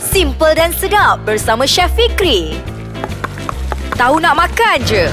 Simple dan sedap bersama Chef Fikri. Tahu nak makan je.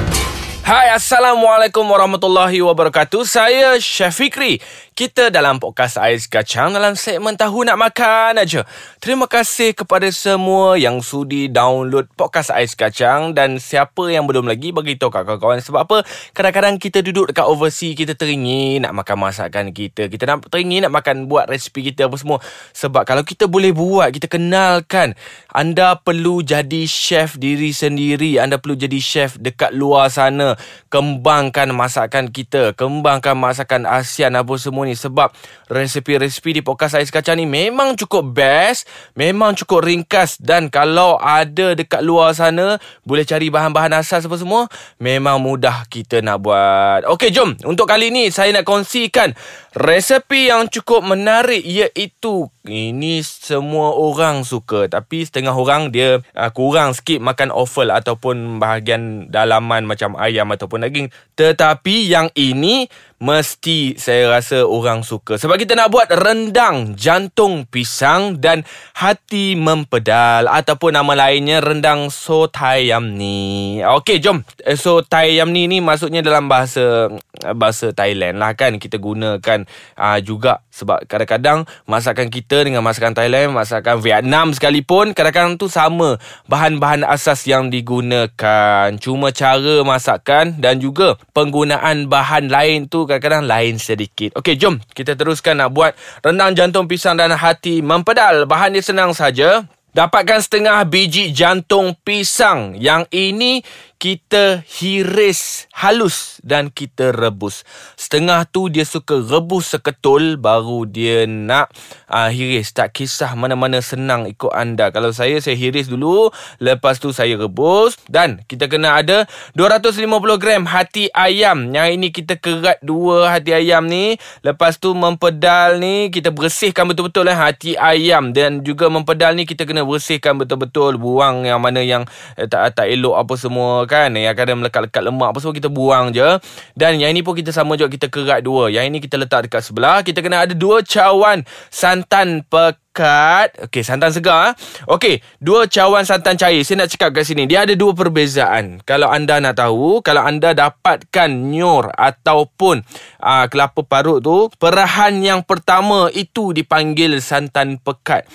Hai Assalamualaikum warahmatullahi wabarakatuh Saya Chef Fikri Kita dalam podcast Ais Kacang Dalam segmen Tahu Nak Makan aja. Terima kasih kepada semua yang sudi download podcast Ais Kacang Dan siapa yang belum lagi beritahu kat kawan-kawan Sebab apa? Kadang-kadang kita duduk dekat overseas Kita teringin nak makan masakan kita Kita nak teringin nak makan buat resipi kita apa semua Sebab kalau kita boleh buat Kita kenalkan Anda perlu jadi chef diri sendiri Anda perlu jadi chef dekat luar sana kembangkan masakan kita, kembangkan masakan ASEAN apa semua ni sebab resepi-resepi di podcast Ais Kacang ni memang cukup best, memang cukup ringkas dan kalau ada dekat luar sana boleh cari bahan-bahan asas apa semua, memang mudah kita nak buat. Okey, jom. Untuk kali ni saya nak kongsikan resepi yang cukup menarik iaitu ini semua orang suka tapi setengah orang dia uh, kurang sikit makan offal ataupun bahagian dalaman macam ayam ataupun daging tetapi yang ini mesti saya rasa orang suka. Sebab kita nak buat rendang jantung pisang dan hati mempedal. Ataupun nama lainnya rendang so tayam ni. Okey jom. Eh, so tayam ni ni maksudnya dalam bahasa bahasa Thailand lah kan. Kita gunakan uh, juga. Sebab kadang-kadang masakan kita dengan masakan Thailand masakan Vietnam sekalipun kadang-kadang tu sama. Bahan-bahan asas yang digunakan. Cuma cara masakan dan juga penggunaan bahan lain tu kadang-kadang lain sedikit. Okey, jom kita teruskan nak buat rendang jantung pisang dan hati mempedal. Bahan dia senang saja. Dapatkan setengah biji jantung pisang. Yang ini kita hiris halus dan kita rebus. Setengah tu dia suka rebus seketul baru dia nak uh, hiris. Tak kisah mana-mana senang ikut anda. Kalau saya, saya hiris dulu. Lepas tu saya rebus. Dan kita kena ada 250 gram hati ayam. Yang ini kita kerat dua hati ayam ni. Lepas tu mempedal ni kita bersihkan betul-betul eh, hati ayam. Dan juga mempedal ni kita kena bersihkan betul-betul. Buang yang mana yang eh, tak, tak elok apa semua kan yang kadang melekat-lekat lemak apa semua kita buang je dan yang ini pun kita sama juga kita kerat dua yang ini kita letak dekat sebelah kita kena ada dua cawan santan pekat. Okey, santan segar. Ah. Okey, dua cawan santan cair. Saya nak cakap kat sini. Dia ada dua perbezaan. Kalau anda nak tahu, kalau anda dapatkan nyor ataupun uh, kelapa parut tu, perahan yang pertama itu dipanggil santan pekat.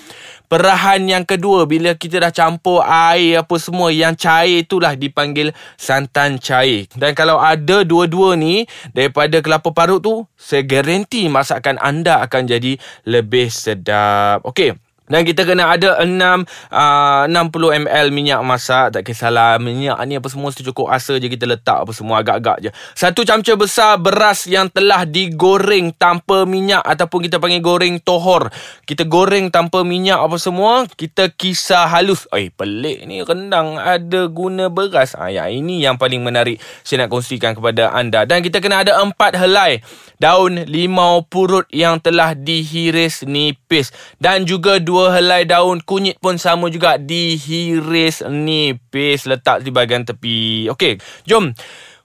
Perahan yang kedua bila kita dah campur air apa semua yang cair itulah dipanggil santan cair. Dan kalau ada dua-dua ni daripada kelapa parut tu, saya garanti masakan anda akan jadi lebih sedap. Okey. Dan kita kena ada 6 uh, 60 ml minyak masak. Tak kisahlah minyak ni apa semua Secukup asa je kita letak apa semua agak-agak je. Satu camca besar beras yang telah digoreng tanpa minyak Ataupun kita panggil goreng tohor. Kita goreng tanpa minyak apa semua Kita kisar halus. Eh pelik ni rendang ada guna beras. Ha, ya, Ini yang paling menarik Saya nak kongsikan kepada anda. Dan kita kena ada 4 helai Daun limau purut yang telah dihiris nipis. Dan juga dua helai daun kunyit pun sama juga dihiris nipis letak di bahagian tepi. Okey, jom.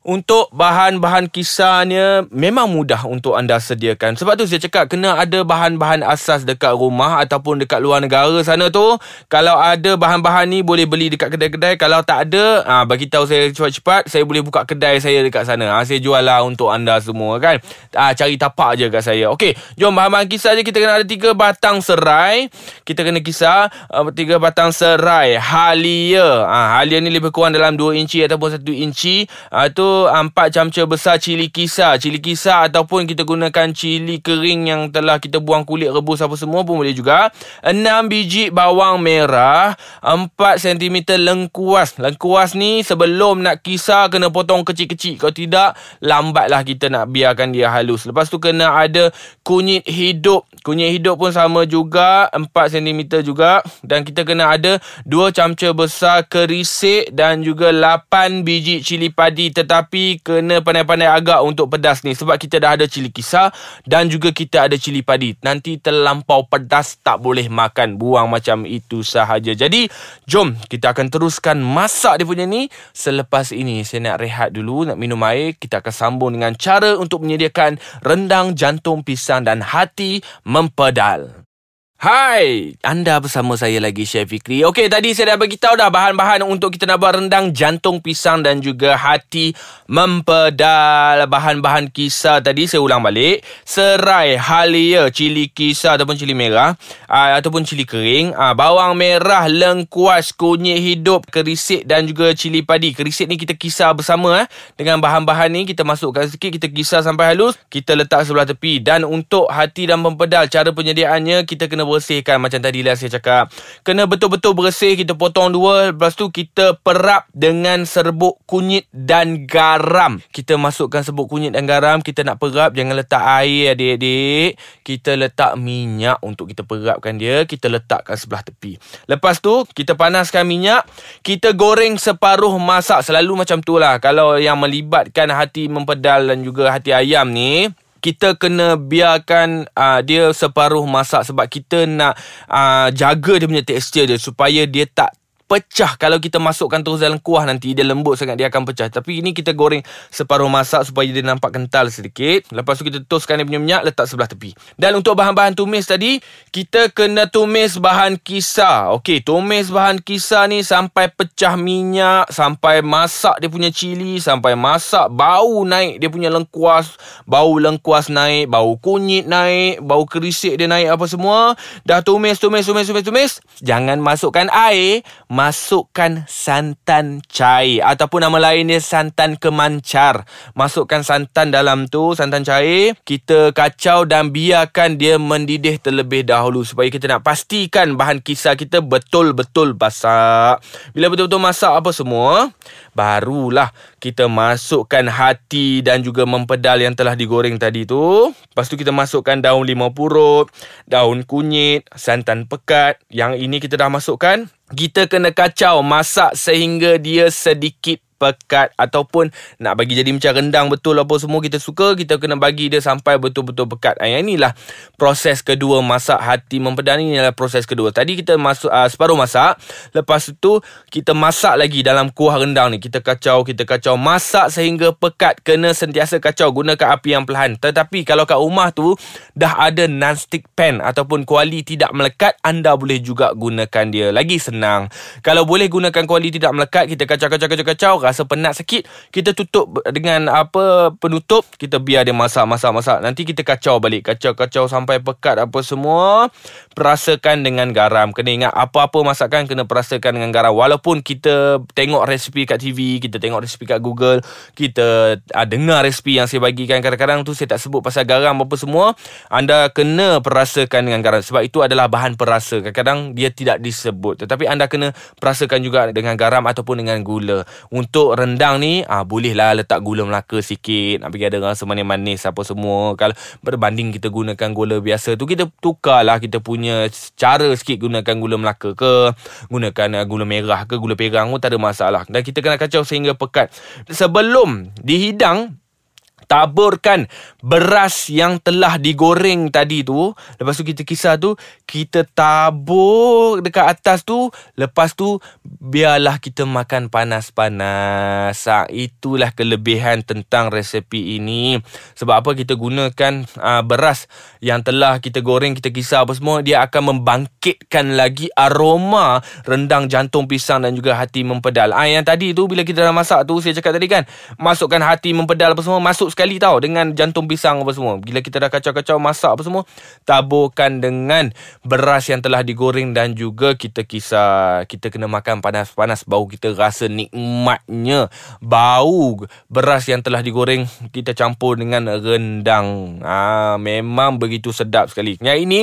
Untuk bahan-bahan kisahnya memang mudah untuk anda sediakan. Sebab tu saya cakap kena ada bahan-bahan asas dekat rumah ataupun dekat luar negara sana tu. Kalau ada bahan-bahan ni boleh beli dekat kedai-kedai. Kalau tak ada, ah bagi tahu saya cepat-cepat, saya boleh buka kedai saya dekat sana. Ha, saya jual lah untuk anda semua kan. Ah cari tapak je kat saya. Okey, jom bahan-bahan kisah je kita kena ada tiga batang serai. Kita kena kisah uh, tiga batang serai halia. Ah halia ni lebih kurang dalam 2 inci ataupun 1 inci. Ah tu empat camca besar cili kisar. Cili kisar ataupun kita gunakan cili kering yang telah kita buang kulit rebus apa semua pun boleh juga. Enam biji bawang merah. Empat sentimeter lengkuas. Lengkuas ni sebelum nak kisar kena potong kecil-kecil. Kalau tidak, lambatlah kita nak biarkan dia halus. Lepas tu kena ada kunyit hidup. Kunyit hidup pun sama juga. Empat sentimeter juga. Dan kita kena ada dua camca besar kerisik dan juga lapan biji cili padi. Tetapi tapi kena pandai-pandai agak untuk pedas ni sebab kita dah ada cili kisar dan juga kita ada cili padi. Nanti terlampau pedas tak boleh makan. Buang macam itu sahaja. Jadi, jom kita akan teruskan masak dia punya ni. Selepas ini saya nak rehat dulu, nak minum air. Kita akan sambung dengan cara untuk menyediakan rendang jantung pisang dan hati mempedal. Hai, anda bersama saya lagi Chef Fikri. Okey, tadi saya dah bagi tahu dah bahan-bahan untuk kita nak buat rendang jantung pisang dan juga hati mempedal. Bahan-bahan kisar tadi saya ulang balik. Serai, halia, cili kisar ataupun cili merah aa, ataupun cili kering, aa, bawang merah, lengkuas, kunyit hidup, kerisik dan juga cili padi. Kerisik ni kita kisar bersama eh. Dengan bahan-bahan ni kita masukkan sikit, kita kisar sampai halus, kita letak sebelah tepi. Dan untuk hati dan mempedal, cara penyediaannya kita kena bersihkan macam tadi lah saya cakap. Kena betul-betul bersih, kita potong dua. Lepas tu kita perap dengan serbuk kunyit dan garam. Kita masukkan serbuk kunyit dan garam, kita nak perap, jangan letak air adik-adik. Kita letak minyak untuk kita perapkan dia, kita letakkan sebelah tepi. Lepas tu, kita panaskan minyak, kita goreng separuh masak. Selalu macam tu lah. Kalau yang melibatkan hati mempedal dan juga hati ayam ni, kita kena biarkan uh, dia separuh masak sebab kita nak uh, jaga dia punya tekstur dia supaya dia tak pecah kalau kita masukkan terus dalam kuah nanti dia lembut sangat dia akan pecah. Tapi ini kita goreng separuh masak supaya dia nampak kental sedikit. Lepas tu kita toskan dia punya minyak letak sebelah tepi. Dan untuk bahan-bahan tumis tadi kita kena tumis bahan kisar. Okey tumis bahan kisar ni sampai pecah minyak sampai masak dia punya cili sampai masak bau naik dia punya lengkuas bau lengkuas naik bau kunyit naik bau kerisik dia naik apa semua. Dah tumis tumis tumis tumis tumis. Jangan masukkan air masukkan santan cair ataupun nama lain dia santan kemancar. Masukkan santan dalam tu, santan cair. Kita kacau dan biarkan dia mendidih terlebih dahulu supaya kita nak pastikan bahan kisar kita betul-betul basah. Bila betul-betul masak apa semua, barulah kita masukkan hati dan juga mempedal yang telah digoreng tadi tu. Lepas tu kita masukkan daun limau purut, daun kunyit, santan pekat. Yang ini kita dah masukkan kita kena kacau masak sehingga dia sedikit pekat ataupun nak bagi jadi macam rendang betul apa semua kita suka kita kena bagi dia sampai betul-betul pekat. Ah, yang inilah proses kedua masak hati mempedal ini adalah proses kedua. Tadi kita masuk uh, separuh masak lepas itu kita masak lagi dalam kuah rendang ni. Kita kacau kita kacau masak sehingga pekat kena sentiasa kacau gunakan api yang perlahan. Tetapi kalau kat rumah tu dah ada non-stick pan ataupun kuali tidak melekat anda boleh juga gunakan dia. Lagi senang. Kalau boleh gunakan kuali tidak melekat kita kacau-kacau-kacau rasa penat sikit kita tutup dengan apa penutup. Kita biar dia masak masak masak. Nanti kita kacau balik. Kacau kacau sampai pekat apa semua. Perasakan dengan garam. Kena ingat apa-apa masakan kena perasakan dengan garam. Walaupun kita tengok resipi kat TV kita tengok resipi kat Google kita uh, dengar resipi yang saya bagikan kadang-kadang tu saya tak sebut pasal garam apa semua. Anda kena perasakan dengan garam. Sebab itu adalah bahan perasa. Kadang-kadang dia tidak disebut. Tetapi anda kena perasakan juga dengan garam ataupun dengan gula. Untuk untuk rendang ni ah bolehlah letak gula Melaka sikit nak bagi ada rasa manis-manis apa semua. Kalau berbanding kita gunakan gula biasa tu kita tukarlah kita punya cara sikit gunakan gula Melaka ke gunakan uh, gula merah ke gula perang pun tak ada masalah. Dan kita kena kacau sehingga pekat. Sebelum dihidang taburkan beras yang telah digoreng tadi tu. Lepas tu kita kisar tu kita tabur dekat atas tu. Lepas tu biarlah kita makan panas-panas. Ha, itulah kelebihan tentang resepi ini. Sebab apa? Kita gunakan uh, beras yang telah kita goreng kita kisar apa semua dia akan membangkitkan lagi aroma rendang jantung pisang dan juga hati mempedal. Ah yang tadi tu bila kita dah masak tu saya cakap tadi kan masukkan hati mempedal apa semua masuk sekali tau dengan jantung pisang apa semua. Bila kita dah kacau-kacau masak apa semua, taburkan dengan beras yang telah digoreng dan juga kita kisar. Kita kena makan panas-panas bau kita rasa nikmatnya. Bau beras yang telah digoreng kita campur dengan rendang. Ah ha, memang begitu sedap sekali. Yang ini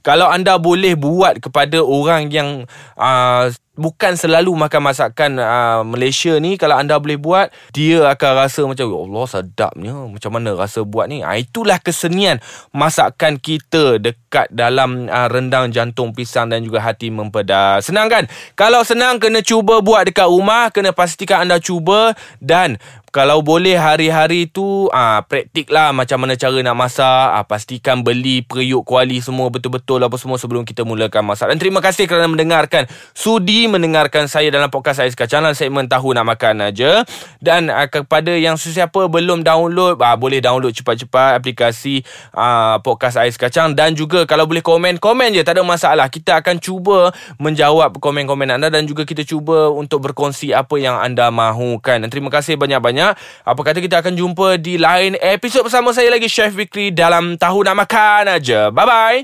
kalau anda boleh buat kepada orang yang uh, bukan selalu makan masakan uh, Malaysia ni kalau anda boleh buat dia akan rasa macam ya Allah sedapnya. Macam mana rasa buat ni? Uh, itulah kesenian masakan kita dekat dalam uh, rendang jantung pisang dan juga hati mempedal senang kan? Kalau senang kena cuba buat dekat rumah kena pastikan anda cuba dan kalau boleh hari-hari tu ah praktik lah macam mana cara nak masak ah, pastikan beli periuk kuali semua betul-betul apa semua sebelum kita mulakan masak. Dan terima kasih kerana mendengarkan sudi mendengarkan saya dalam podcast Ais Kacang dalam segmen tahu nak makan aja. Dan ah, kepada yang sesiapa belum download ah, boleh download cepat-cepat aplikasi ah, podcast Ais Kacang. Dan juga kalau boleh komen komen je tak ada masalah. Kita akan cuba menjawab komen-komen anda dan juga kita cuba untuk berkongsi apa yang anda mahukan. Dan terima kasih banyak-banyak apa kata kita akan jumpa di lain episod bersama saya lagi Chef Fikri dalam Tahu Nak Makan aja. Bye bye.